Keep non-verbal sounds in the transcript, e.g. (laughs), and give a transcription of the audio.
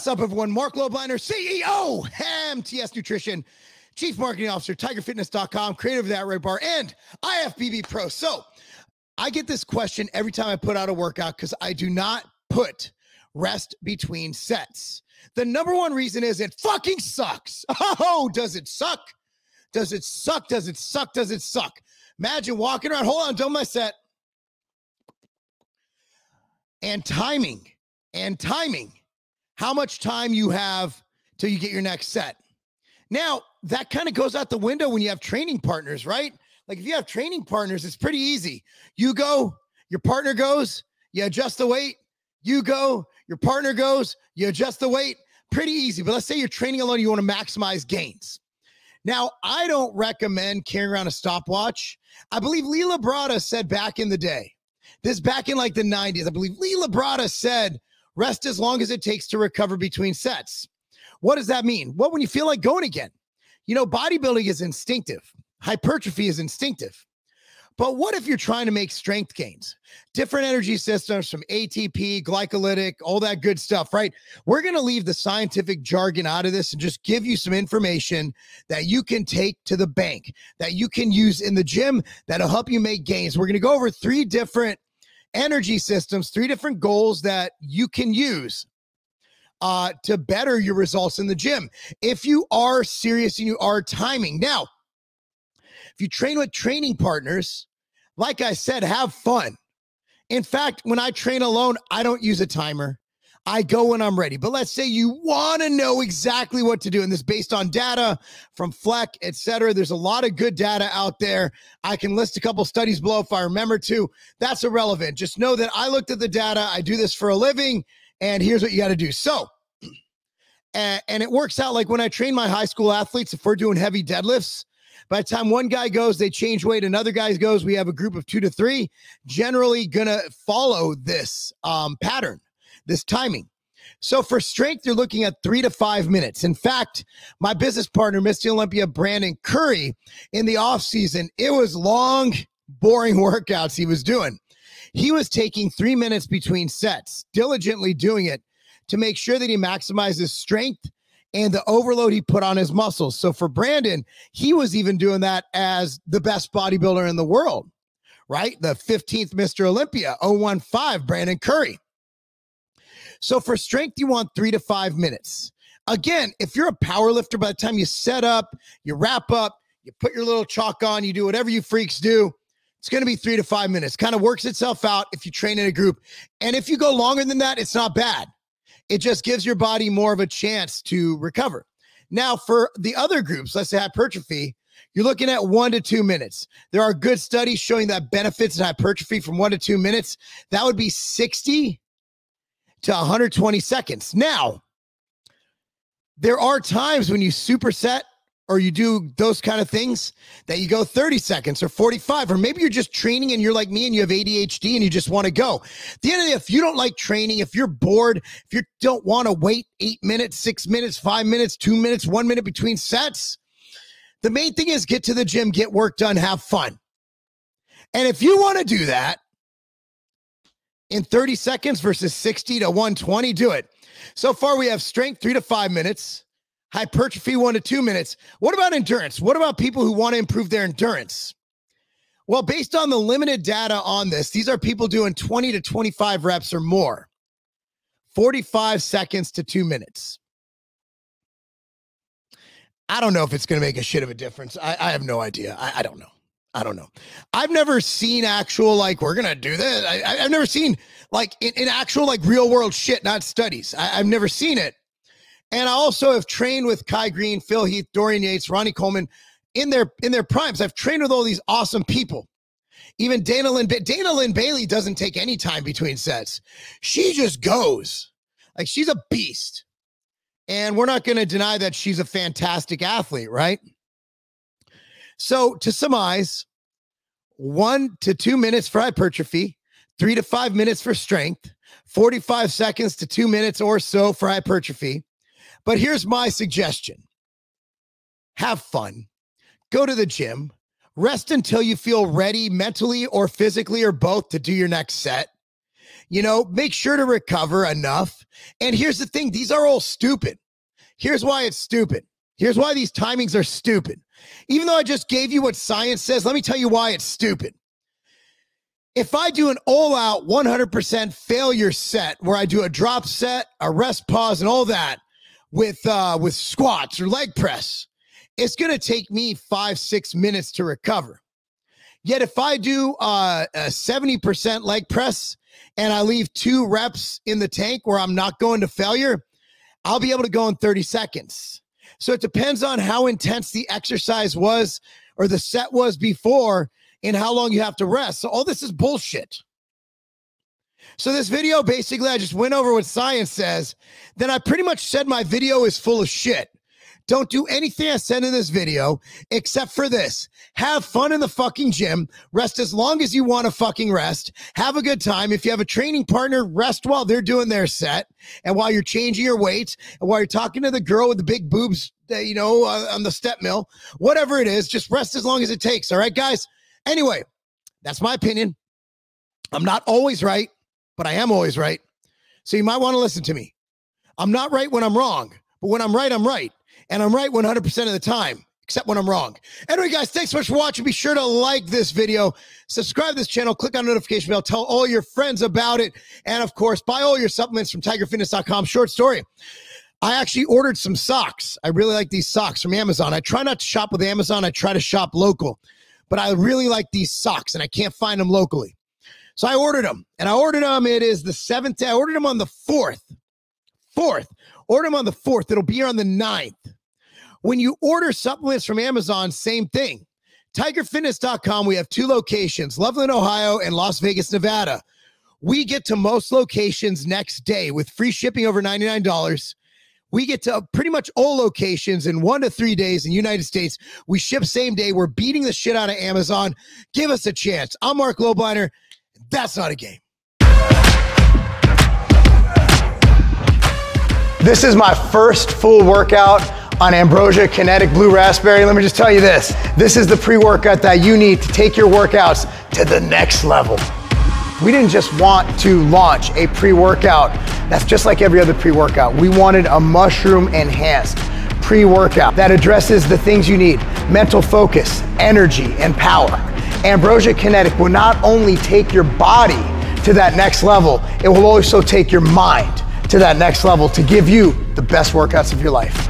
What's up, everyone? Mark Lobliner, CEO, MTS Nutrition, Chief Marketing Officer, TigerFitness.com, creator of that Red Bar, and IFBB Pro. So I get this question every time I put out a workout because I do not put rest between sets. The number one reason is it fucking sucks. (laughs) Oh, does it suck? Does it suck? Does it suck? Does it suck? Imagine walking around. Hold on, done my set. And timing, and timing. How much time you have till you get your next set. Now, that kind of goes out the window when you have training partners, right? Like if you have training partners, it's pretty easy. You go, your partner goes, you adjust the weight, you go, your partner goes, you adjust the weight. Pretty easy. But let's say you're training alone, you want to maximize gains. Now, I don't recommend carrying around a stopwatch. I believe Lee Labrada said back in the day, this back in like the 90s, I believe Lee Labrada said, rest as long as it takes to recover between sets. What does that mean? Well, when you feel like going again, you know, bodybuilding is instinctive, hypertrophy is instinctive. But what if you're trying to make strength gains? Different energy systems from ATP, glycolytic, all that good stuff, right? We're going to leave the scientific jargon out of this and just give you some information that you can take to the bank, that you can use in the gym that'll help you make gains. We're going to go over three different energy systems, three different goals that you can use uh, to better your results in the gym. If you are serious and you are timing. Now, if you train with training partners, like I said, have fun. In fact, when I train alone, I don't use a timer. I go when I'm ready. But let's say you want to know exactly what to do, and this based on data from Fleck, et cetera. There's a lot of good data out there. I can list a couple studies below if I remember to. That's irrelevant. Just know that I looked at the data. I do this for a living, and here's what you got to do. So, (clears throat) and, it works out like when I train my high school athletes, if we're doing heavy deadlifts, by the time one guy goes, they change weight. Another guy goes, we have a group of two to three, generally gonna follow this um, pattern, this timing. So for strength, you're looking at three to five minutes. In fact, my business partner, Mr. Olympia Brandon Curry, in the off season, it was long, boring (laughs) workouts he was doing. He was taking three minutes between sets, diligently doing it to make sure that he maximizes strength and the overload he put on his muscles. So for Brandon, he was even doing that as the best bodybuilder in the world, right? The 15th Mr. Olympia, 015, Brandon Curry. So for strength, you want three to five minutes. Again, if you're a power lifter, by the time you set up, you wrap up, you put your little chalk on, you do whatever you freaks do, it's going to be three to five minutes. Kind of works itself out if you train in a group. And if you go longer than that, it's not bad it just gives your body more of a chance to recover. Now, for the other groups, let's say hypertrophy, you're looking at one to two minutes. There are good studies showing that benefits in hypertrophy from one to two minutes. That would be 60 to 120 seconds. Now, there are times when you superset or you do those kind of things that you go 30 seconds or 45 or maybe you're just training and you're like me and you have ADHD and you just want to go. At the end of the day, if you don't like training, if you're bored, if you don't want to wait 8 minutes, 6 minutes, 5 minutes, 2 minutes, 1 minute between sets, the main thing is get to the gym, get work done, have fun. And if you want to do that in 30 seconds versus 60 to 120, do it. So far we have strength 3 to 5 minutes hypertrophy one to two minutes. What about endurance? What about people who want to improve their endurance? Well, based on the limited data on this, these are people doing 20 to 25 reps or more, 45 seconds to two minutes. I don't know if it's going to make a shit of a difference. I, I have no idea. I, I, don't know. I don't know. I've never seen actual, like, we're to do this. I, have never seen, like, in, in, actual, like, real world shit, not studies. I, I've never seen it. And I also have trained with Kai Greene, Phil Heath, Dorian Yates, Ronnie Coleman in their in their primes. I've trained with all these awesome people. Even Dana Lynn, Dana Lynn Bailey doesn't take any time between sets. She just goes. Like she's a beast. And we're not going to deny that she's a fantastic athlete, right? So to surmise, one to two minutes for hypertrophy, three to five minutes for strength, 45 seconds to two minutes or so for hypertrophy, but here's my suggestion have fun, go to the gym, rest until you feel ready mentally or physically or both to do your next set. You know, make sure to recover enough. And here's the thing these are all stupid. Here's why it's stupid. Here's why these timings are stupid. Even though I just gave you what science says, let me tell you why it's stupid. If I do an all out 100% failure set where I do a drop set, a rest pause, and all that with, uh, with squats or leg press, it's going to take me five, six minutes to recover. Yet if I do uh, a 70% leg press and I leave two reps in the tank where I'm not going to failure, I'll be able to go in 30 seconds. So it depends on how intense the exercise was or the set was before and how long you have to rest. So all this is bullshit. So this video basically I just went over what science says. Then I pretty much said my video is full of shit. Don't do anything I said in this video except for this. Have fun in the fucking gym. Rest as long as you want to fucking rest. Have a good time. If you have a training partner, rest while they're doing their set and while you're changing your weight and while you're talking to the girl with the big boobs, you know, uh, on the step mill, whatever it is, just rest as long as it takes. All right, guys? Anyway, that's my opinion. I'm not always right, but I am always right. So you might want to listen to me. I'm not right when I'm wrong, but when I'm right, I'm right and I'm right 100% of the time, except when I'm wrong. Anyway, guys, thanks so much for watching. Be sure to like this video, subscribe to this channel, click on notification bell, tell all your friends about it, and of course, buy all your supplements from tigerfitness.com. Short story. I actually ordered some socks. I really like these socks from Amazon. I try not to shop with Amazon. I try to shop local, but I really like these socks and I can't find them locally. So I ordered them and I ordered them. It is the seventh day. I ordered them on the fourth. Fourth. Order them on the fourth. It'll be here on the ninth. When you order supplements from Amazon, same thing. TigerFitness.com, we have two locations, Loveland, Ohio, and Las Vegas, Nevada. We get to most locations next day with free shipping over $99. We get to pretty much all locations in one to three days in the United States. We ship same day. We're beating the shit out of Amazon. Give us a chance. I'm Mark Lobliner. That's not a game. This is my first full workout on Ambrosia Kinetic Blue Raspberry. Let me just tell you this this is the pre workout that you need to take your workouts to the next level. We didn't just want to launch a pre workout that's just like every other pre workout. We wanted a mushroom enhanced pre workout that addresses the things you need mental focus, energy, and power. Ambrosia Kinetic will not only take your body to that next level, it will also take your mind to that next level to give you the best workouts of your life.